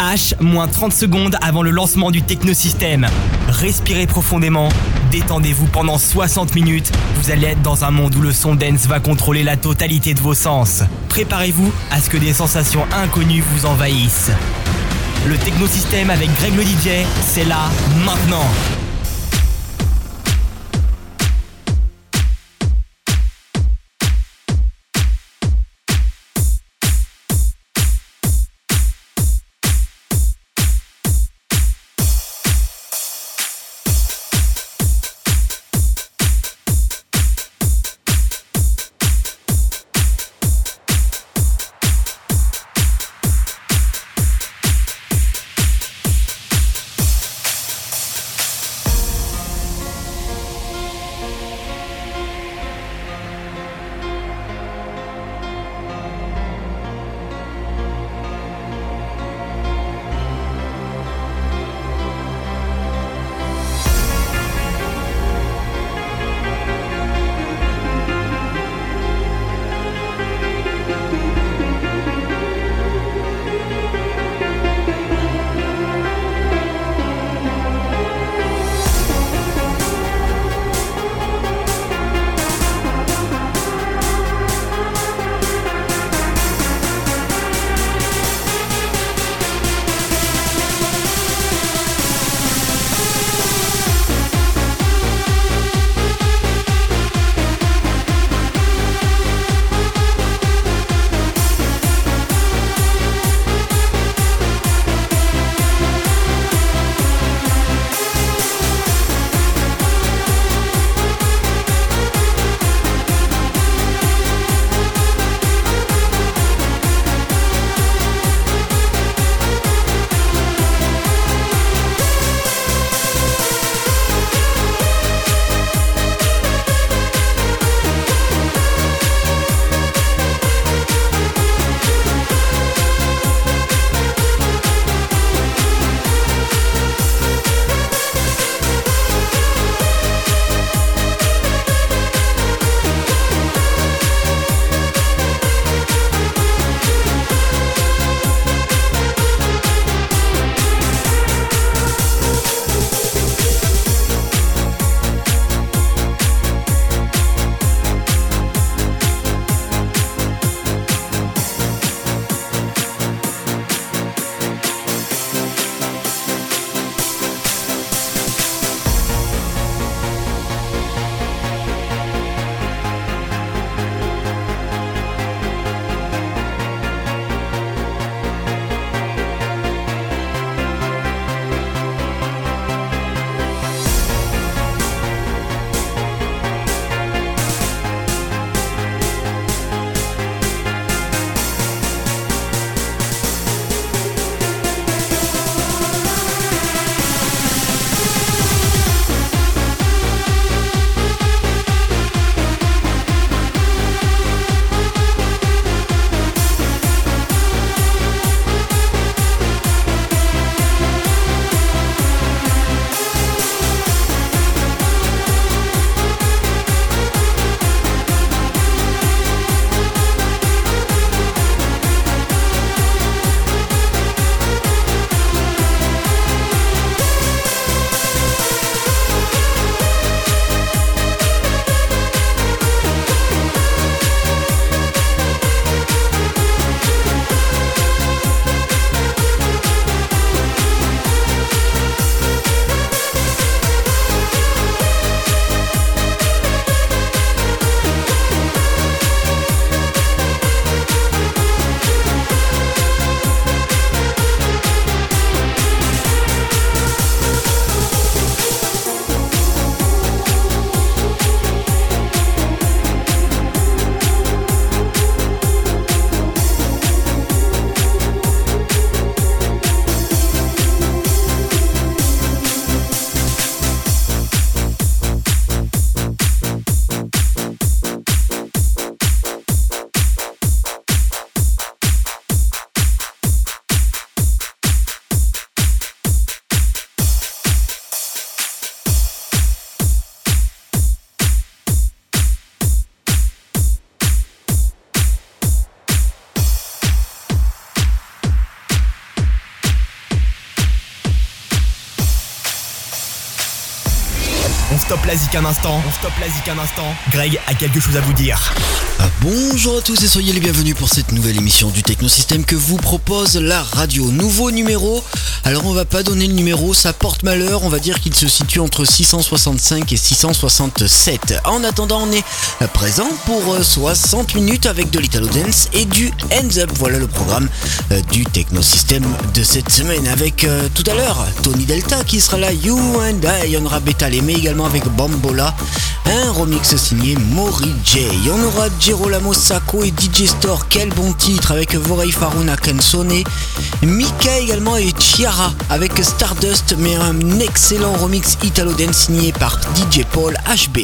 H, moins 30 secondes avant le lancement du technosystème. Respirez profondément, détendez-vous pendant 60 minutes. Vous allez être dans un monde où le son dance va contrôler la totalité de vos sens. Préparez-vous à ce que des sensations inconnues vous envahissent. Le technosystème avec Greg le DJ, c'est là, maintenant. On stoppe la zik un instant. Greg a quelque chose à vous dire. Ah, bonjour à tous et soyez les bienvenus pour cette nouvelle émission du Technosystème que vous propose la radio. Nouveau numéro. Alors on va pas donner le numéro, ça porte malheur. On va dire qu'il se situe entre 665 et 667. En attendant, on est présent pour 60 euh, minutes avec de l'Italo Dance et du Hands Up. Voilà le programme euh, du Technosystème de cette semaine avec euh, tout à l'heure Tony Delta qui sera là, You and I, on aura Beta mais également avec Bambola, un remix signé Mori J. On aura Girolamo Sacco et DJ Store, quel bon titre avec Vorei Faruna Kensone, Mika également et Chiara avec Stardust, mais un excellent remix Italo Dance signé par DJ Paul HB.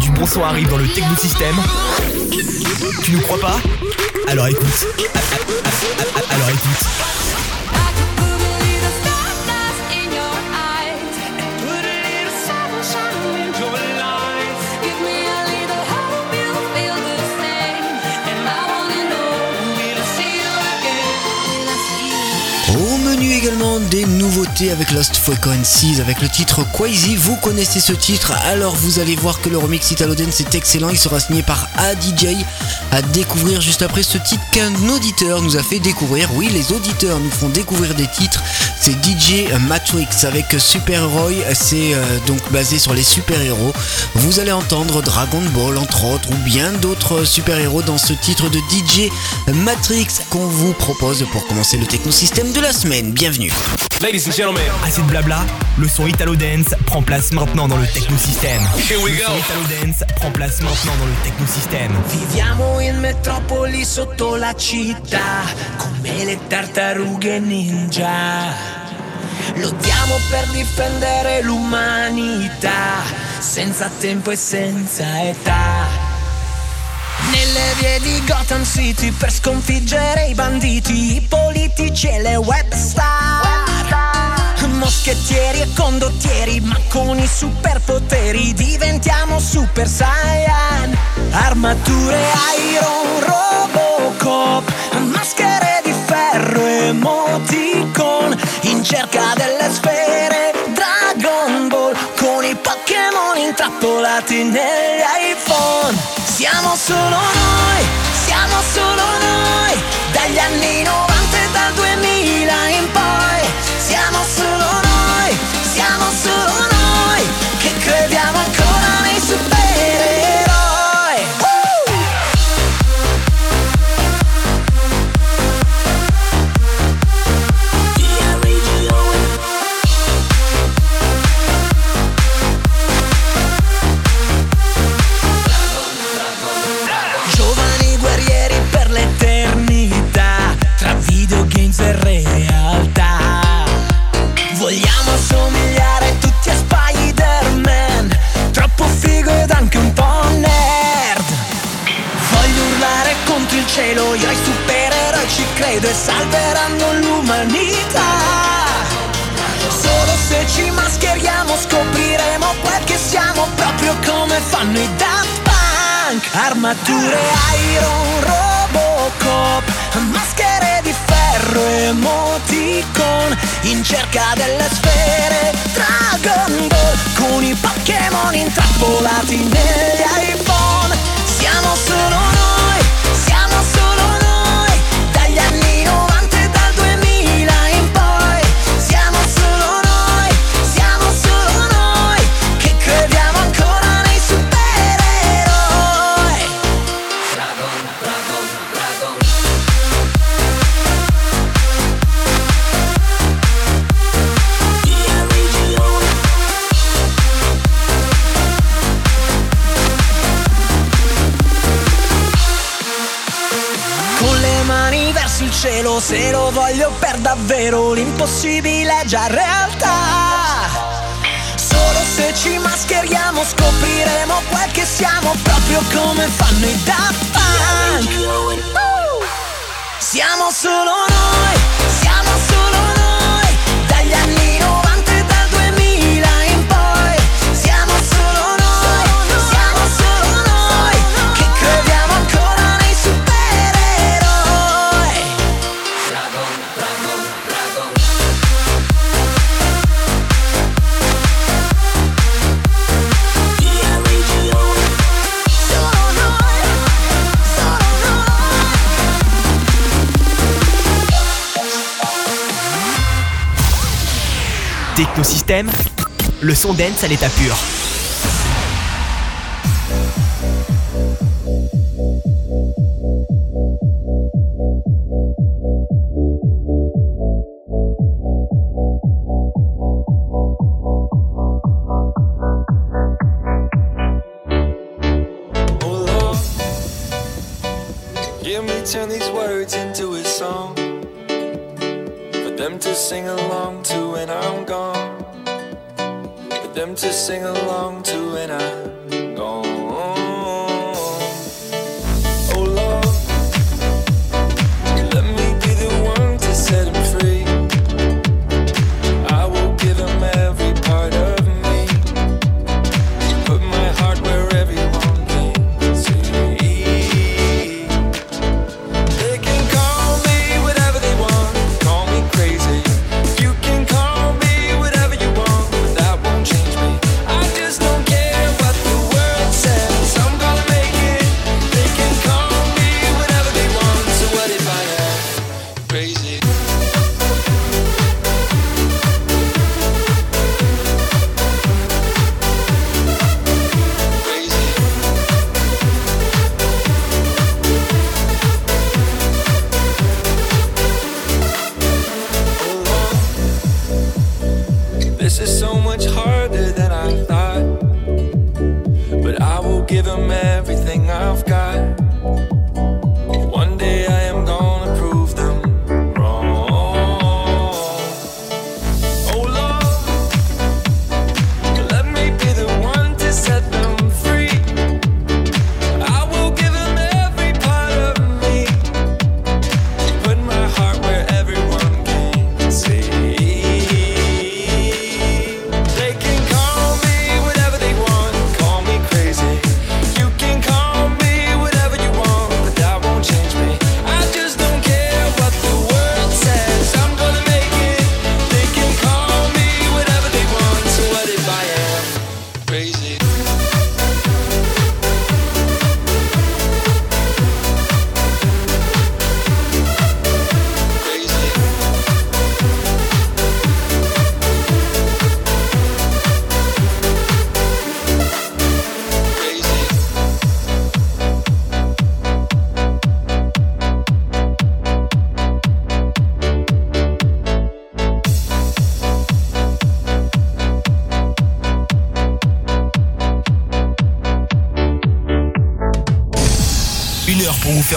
Du bon son arrive dans le Techno System. Tu ne crois pas? Alors écoute. Alors écoute. Des nouveautés avec Lost Frequencies, avec le titre Quasi. Vous connaissez ce titre, alors vous allez voir que le remix Italo Dance est excellent. Il sera signé par ADJ à découvrir juste après ce titre qu'un auditeur nous a fait découvrir. Oui, les auditeurs nous font découvrir des titres. C'est DJ Matrix avec Super Roy. C'est euh, donc basé sur les super-héros. Vous allez entendre Dragon Ball entre autres ou bien d'autres super-héros dans ce titre de DJ Matrix qu'on vous propose pour commencer le technosystème de la semaine. Bienvenue. Ladies and gentlemen, assez de blabla, le son Italo Dance prend place maintenant dans le technosystème. Here we go. Le son Italo Dance prend place maintenant dans le technosystème. Viviamo in metropoli sotto la città, come le tartarughe ninja. Lottiamo per difendere l'umanità, senza tempo e senza età. Nelle vie di Gotham City per sconfiggere i banditi, i politici e le web star. Moschettieri e condottieri, ma con i superpoteri diventiamo super saiyan. Armature Iron Robocop, maschere di ferro emoticon, in cerca delle sfere Dragon Ball, con i Pokémon intrappolati negli iPhone. Siamo solo noi, siamo solo noi, dagli anni 90 fanno i Daft Punk. Armature Iron Robocop. Maschere di ferro emoticon. In cerca delle sfere Dragon Ball. Con i Pokémon intrappolati negli iPhone. Siamo solo noi se lo voglio per davvero, l'impossibile è già realtà. Solo se ci mascheriamo scopriremo quel che siamo, proprio come fanno i Daft Punk. Siamo solo noi, Technosystème, le son dance à l'état pur.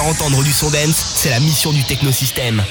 entendre du son dance, c'est la mission du technosystème.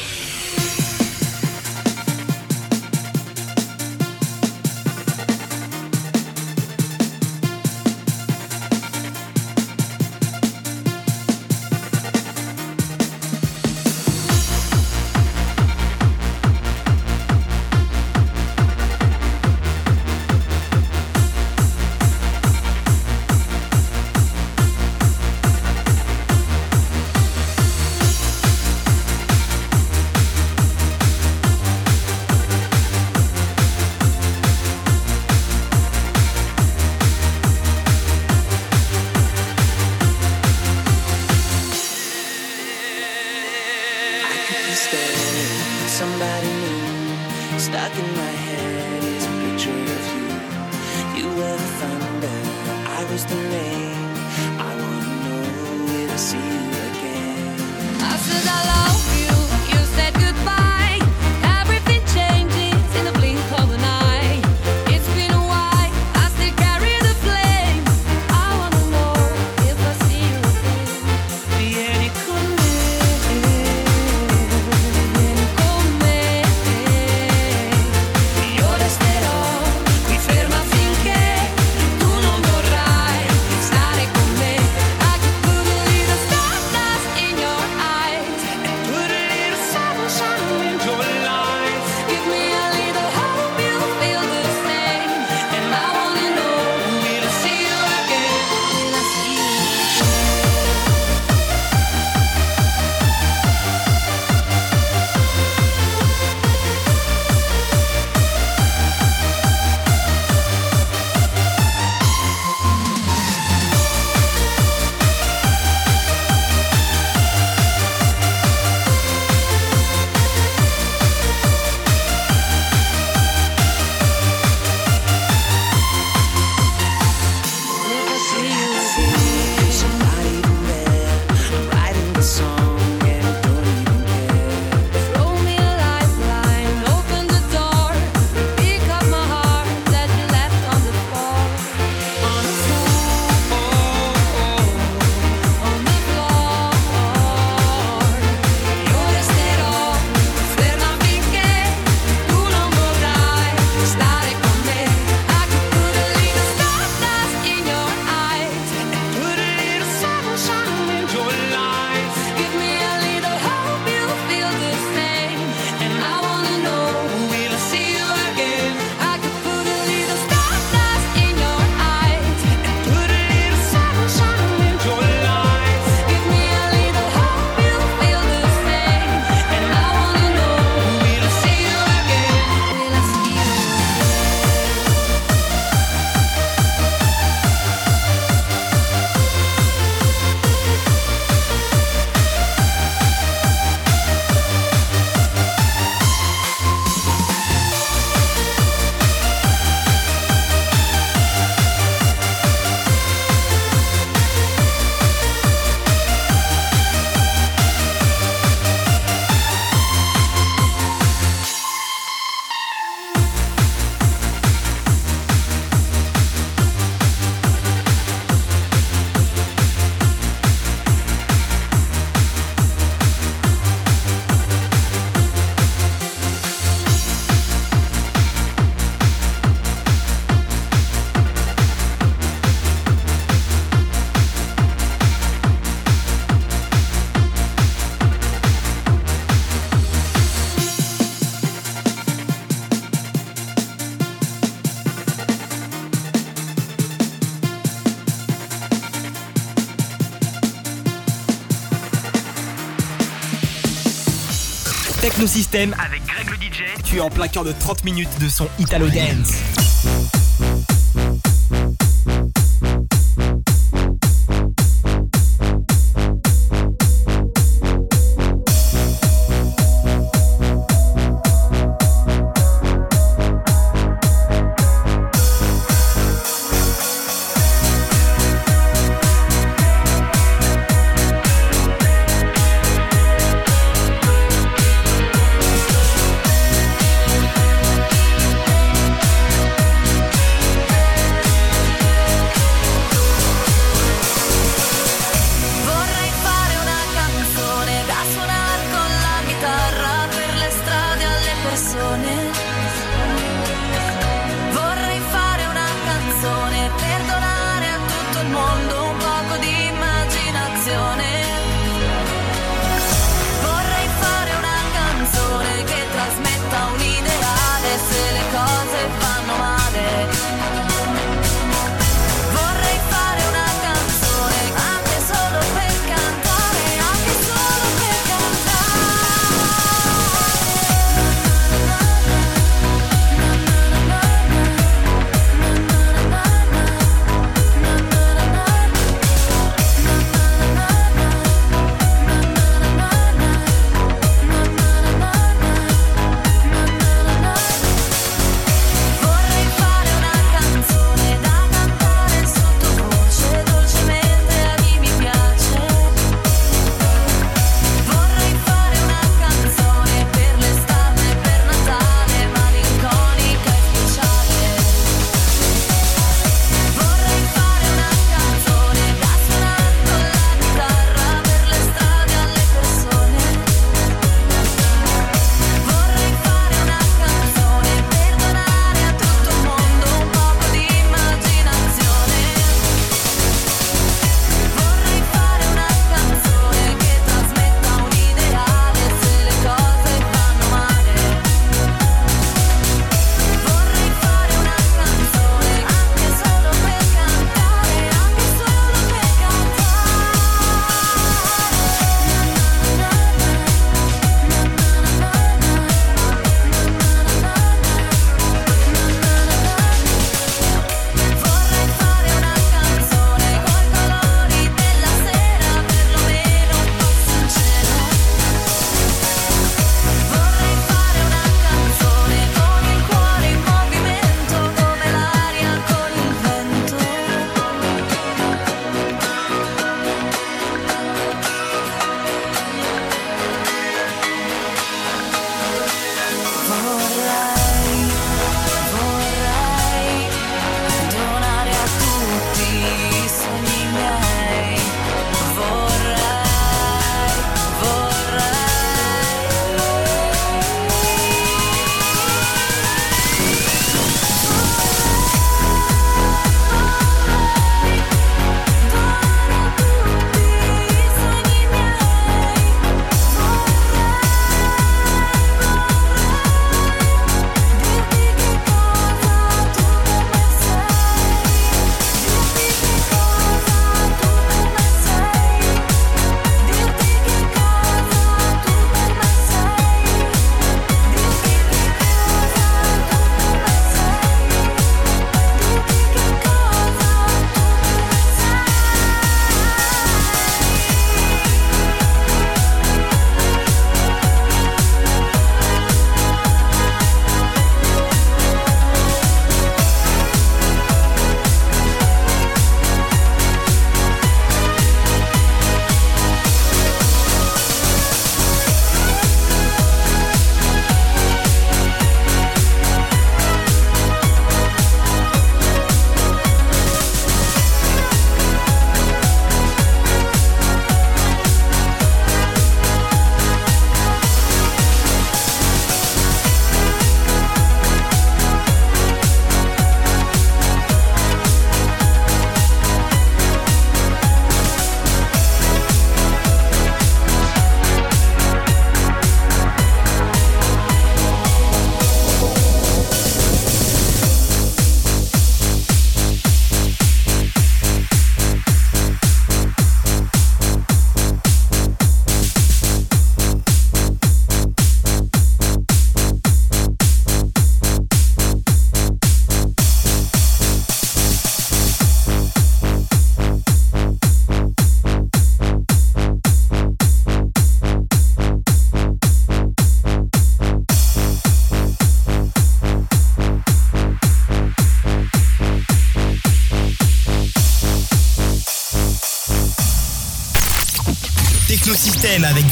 Technosystème avec Greg le DJ. Tu es en plein cœur de 30 minutes de son Italo Dance.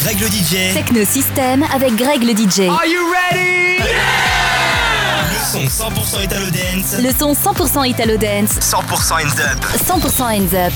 Greg le DJ. Techno System avec Greg le DJ. Are you ready? Yeah le son 100% Italo Dance. Le son 100% Italo Dance. 100% Ends Up. 100% Ends Up.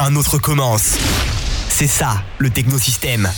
un autre commence. C'est ça, le technosystème.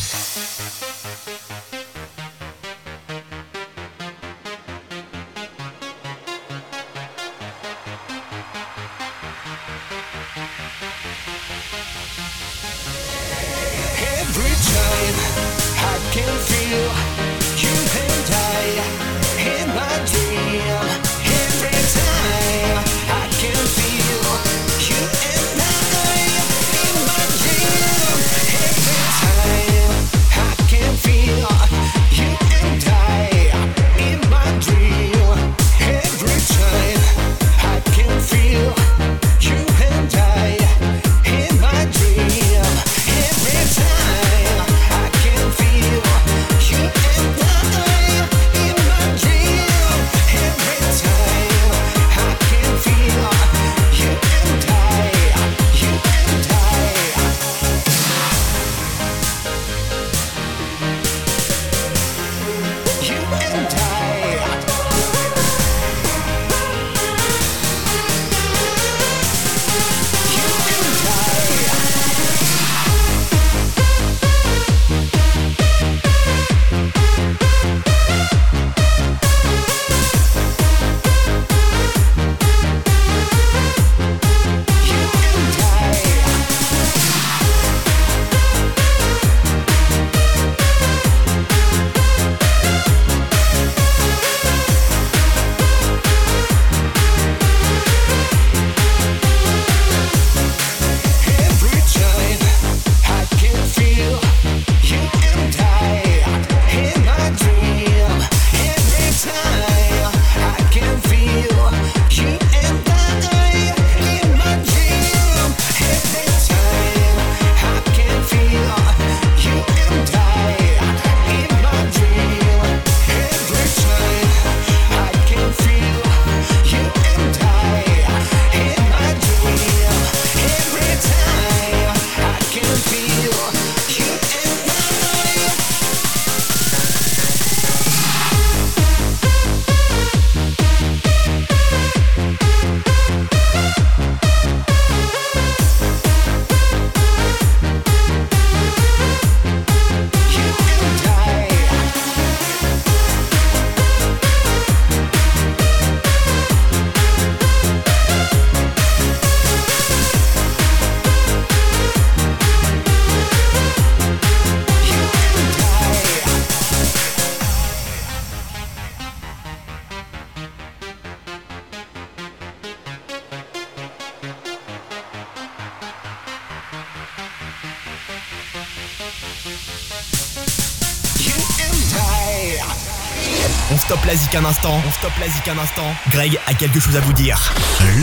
On stoppe la zik un instant. Zik un instant. Greg a quelque chose à vous dire.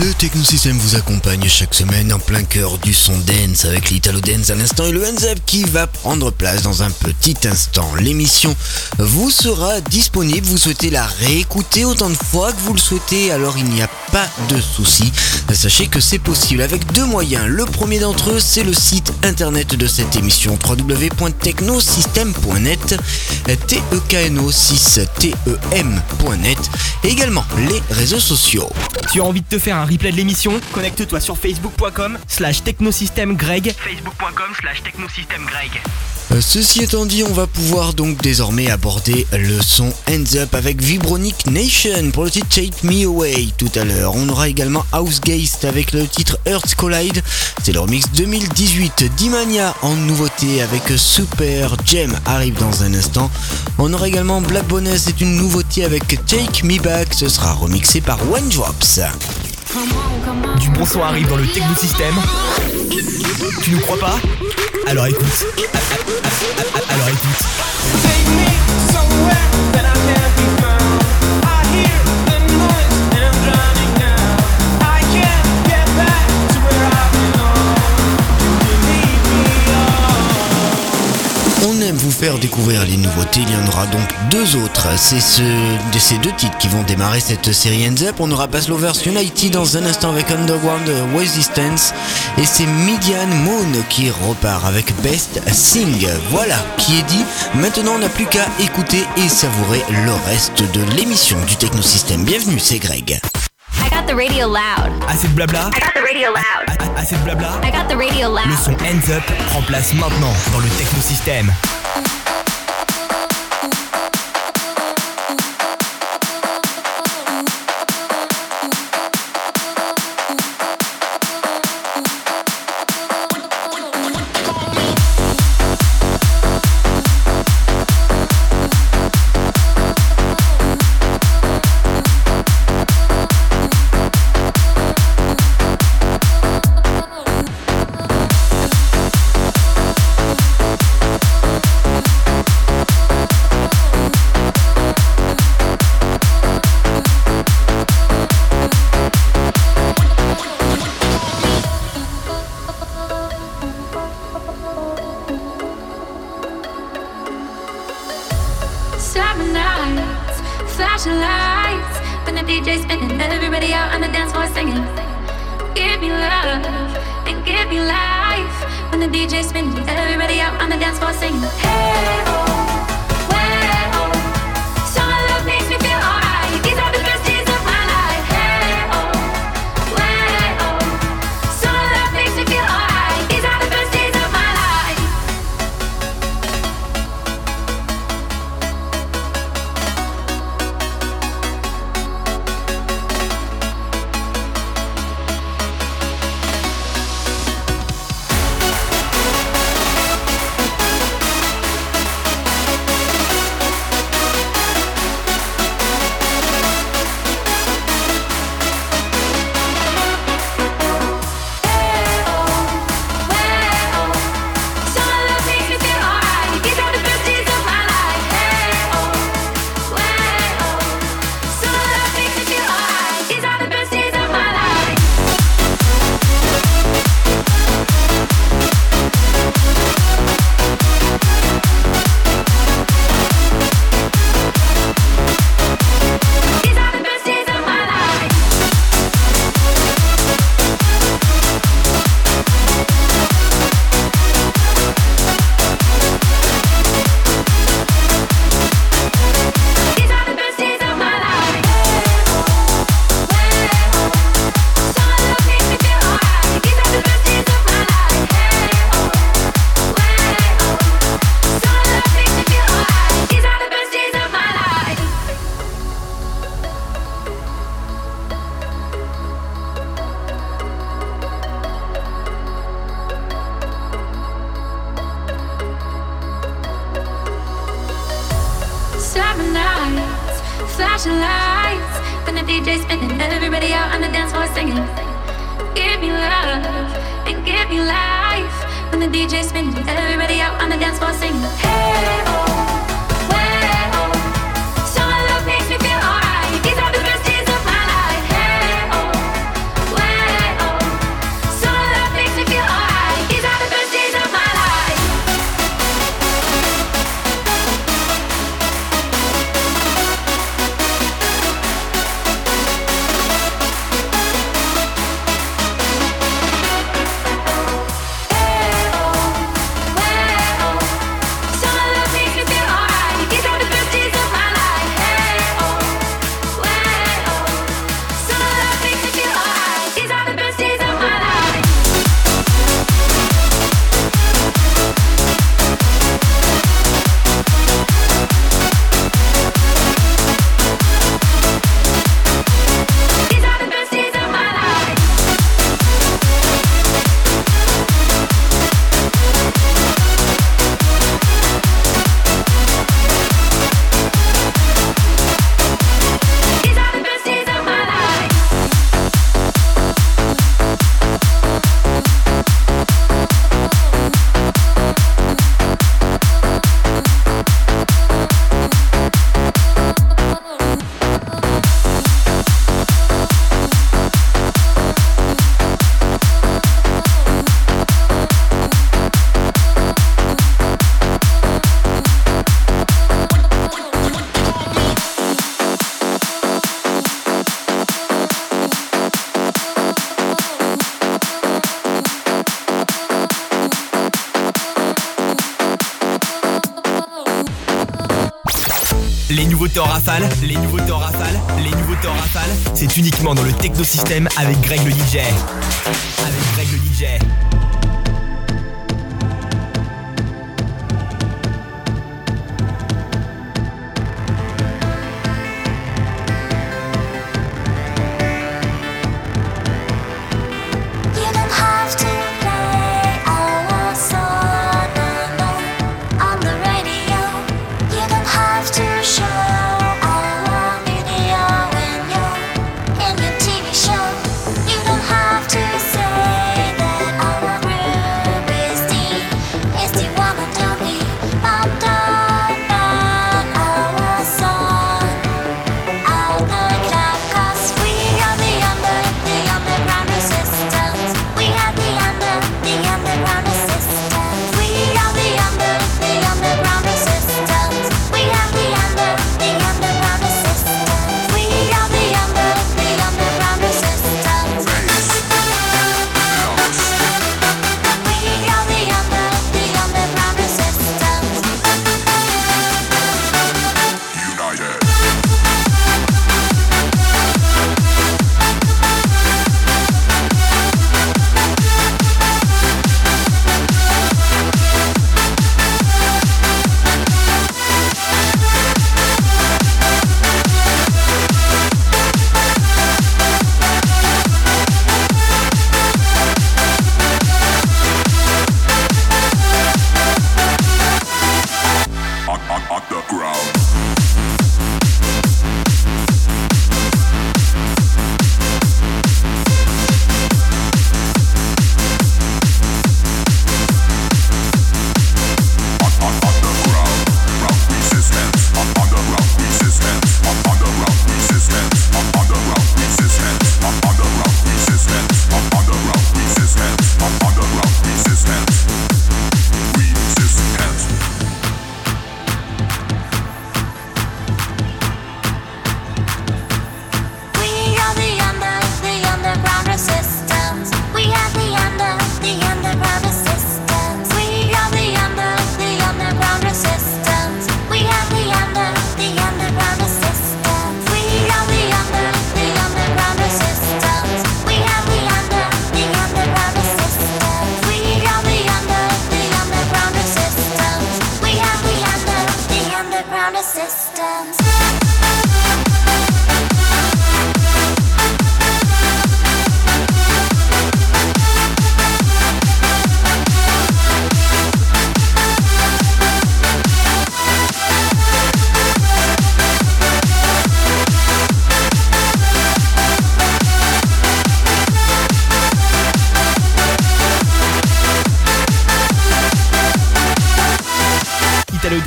Le Technosystème vous accompagne chaque semaine en plein cœur du son dance avec l'Italo Dance à l'instant et le hands up qui va prendre place dans un petit instant. L'émission vous sera disponible. Vous souhaitez la réécouter autant de fois que vous le souhaitez, alors il n'y a pas de souci. Sachez que c'est possible avec deux moyens. Le premier d'entre eux, c'est le site internet de cette émission www.technosystem.net T-E-K-N-O 6 T-E-M.net et également les réseaux sociaux. Tu as envie de te faire un replay de l'émission? Connecte-toi sur facebook.com slash technosystèmegreg facebook.com slash technosystèmegreg Euh, Ceci étant dit, on va pouvoir donc désormais aborder le son Hands Up avec Vibronic Nation pour le titre Take Me Away tout à l'heure. On aura également Housegeist avec le titre Earth Collide, c'est le remix 2018. Dimania en nouveauté avec Super Gem arrive dans un instant. On aura également Black Bonus, c'est une nouveauté avec Take Me Back, ce sera remixé par One Drops. Du bon son arrive dans le technosystème. Tu nous crois pas Alors écoute. Alors écoute. Faire découvrir les nouveautés, il y en aura donc deux autres. C'est ce, ces deux titres qui vont démarrer cette série Hands Up. On aura Bass Lovers United dans un instant avec Underground Resistance et c'est Midian Moon qui repart avec Best Sing. Voilà qui est dit. Maintenant on n'a plus qu'à écouter et savourer le reste de l'émission du Technosystème. Bienvenue, c'est Greg. I got the radio loud. Assez de blabla I got the radio loud. A- Assez de blabla I got the radio Le loud. son Hands Up prend place maintenant dans le technosystème. nouveautés en rafale, les nouveautés en rafale, les nouveautés en c'est uniquement dans le technosystème avec Greg le DJ.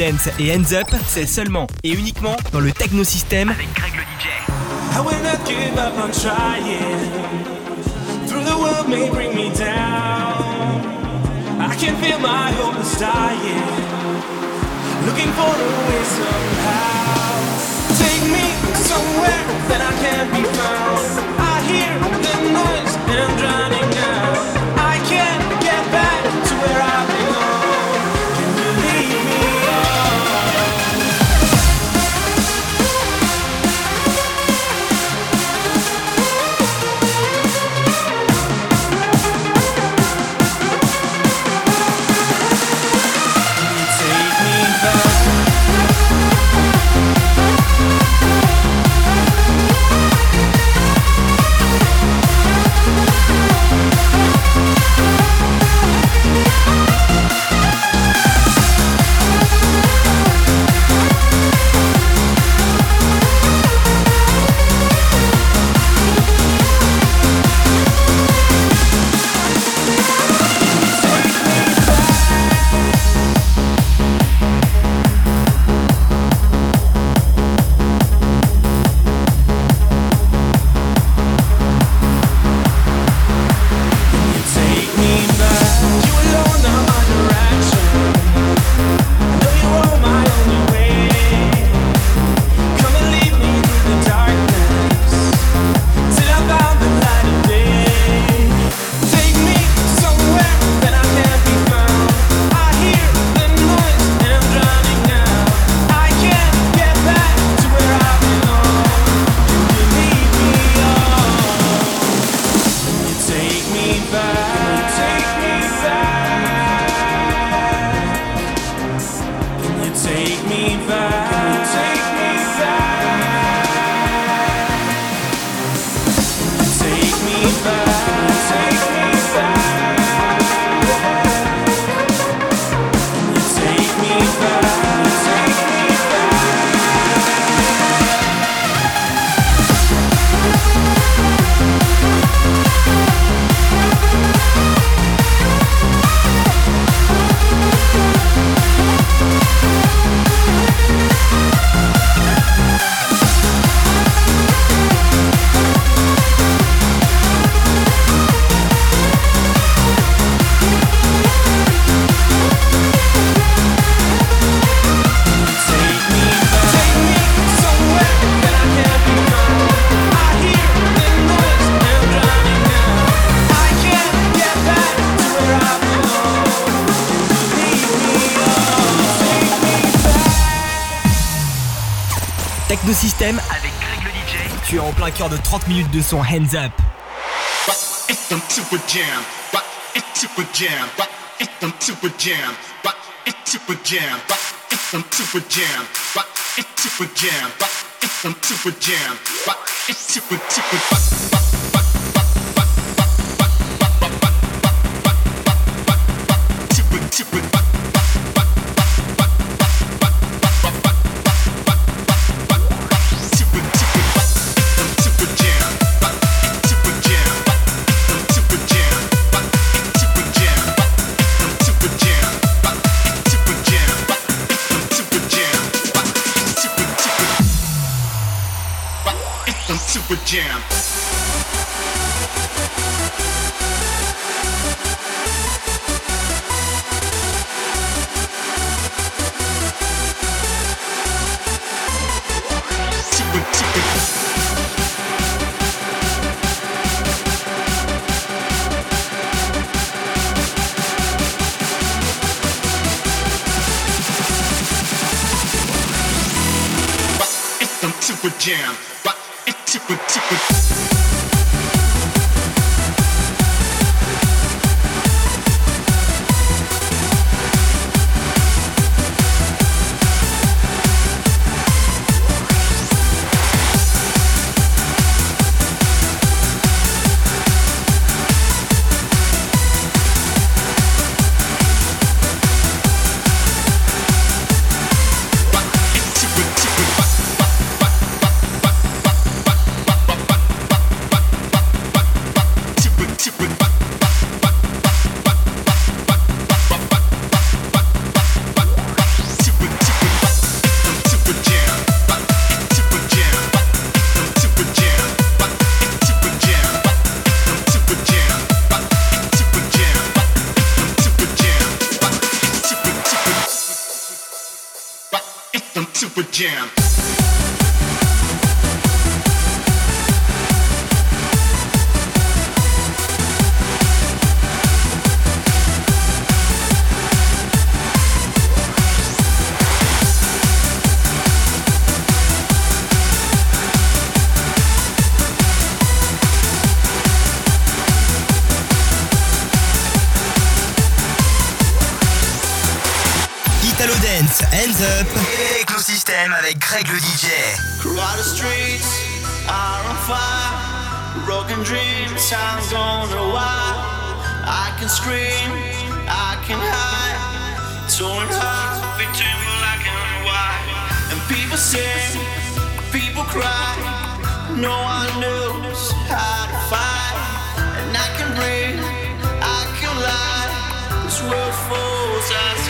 Dance et Ends Up, c'est seulement et uniquement dans le Techno System avec Greg le DJ. I will not give up on trying. Through the world may bring me down. I can feel my hopeless dying. Looking for a way somehow. Take me somewhere that I can't be found. I hear the noise and I'm drowning. histoire de 30 minutes de son Hands Up. It's super jam, but it's super jam, but it's super super but but from Super Jam. It's Hands Up. Écosystème avec Greg le DJ. The streets are on fire. Broken dreams, I'm gonna why. I can scream, I can hide. Torn heart between black and white. And people sing, people cry. No one knows how to fight. And I can breathe, I can lie. This world falls us.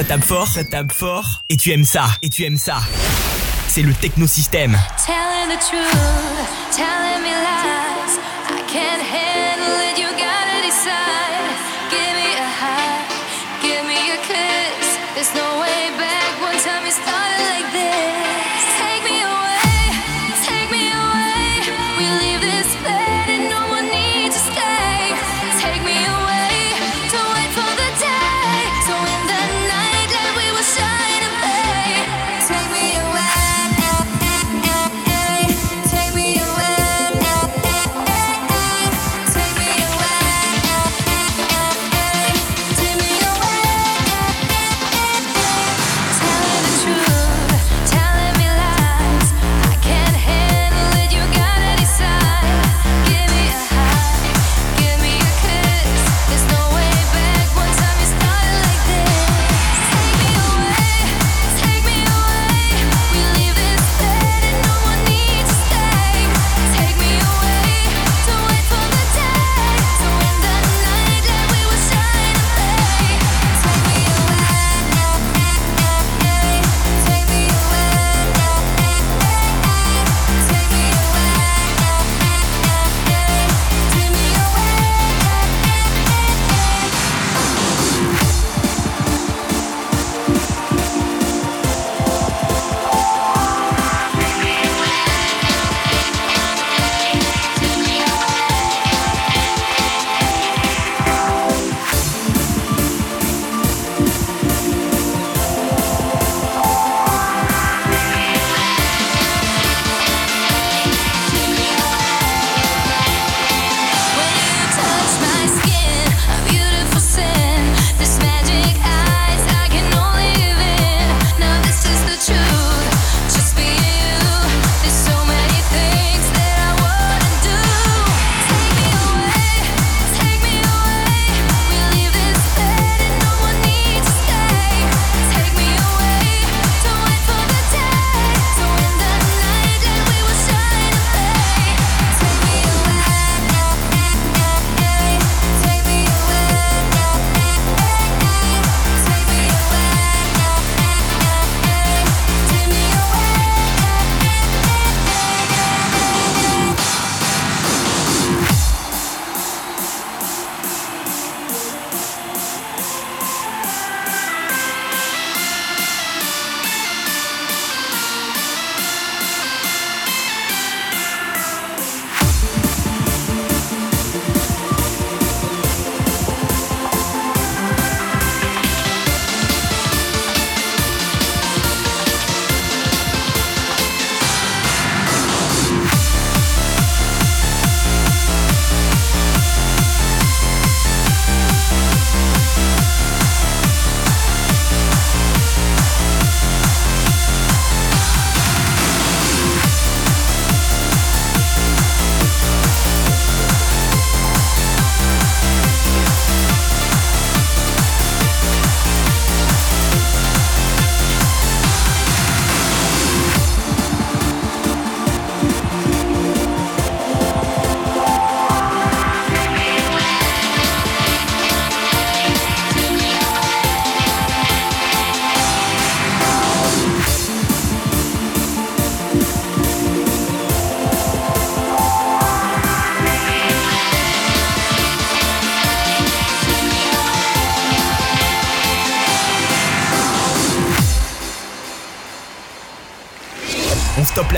Ça tape fort, ça tape fort. Et tu aimes ça, et tu aimes ça. C'est le technosystème. Telling.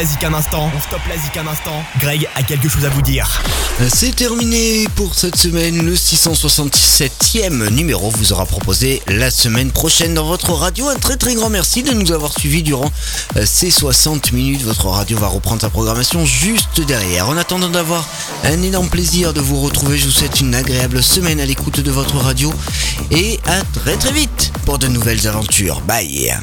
On stoppe la un instant. Greg a quelque chose à vous dire. C'est terminé pour cette semaine. Le 667e numéro vous aura proposé la semaine prochaine dans votre radio. Un très très grand merci de nous avoir suivis durant euh, ces 60 minutes. Votre radio va reprendre sa programmation juste derrière. En attendant d'avoir un énorme plaisir de vous retrouver, je vous souhaite une agréable semaine à l'écoute de votre radio et à très très vite pour de nouvelles aventures. Bye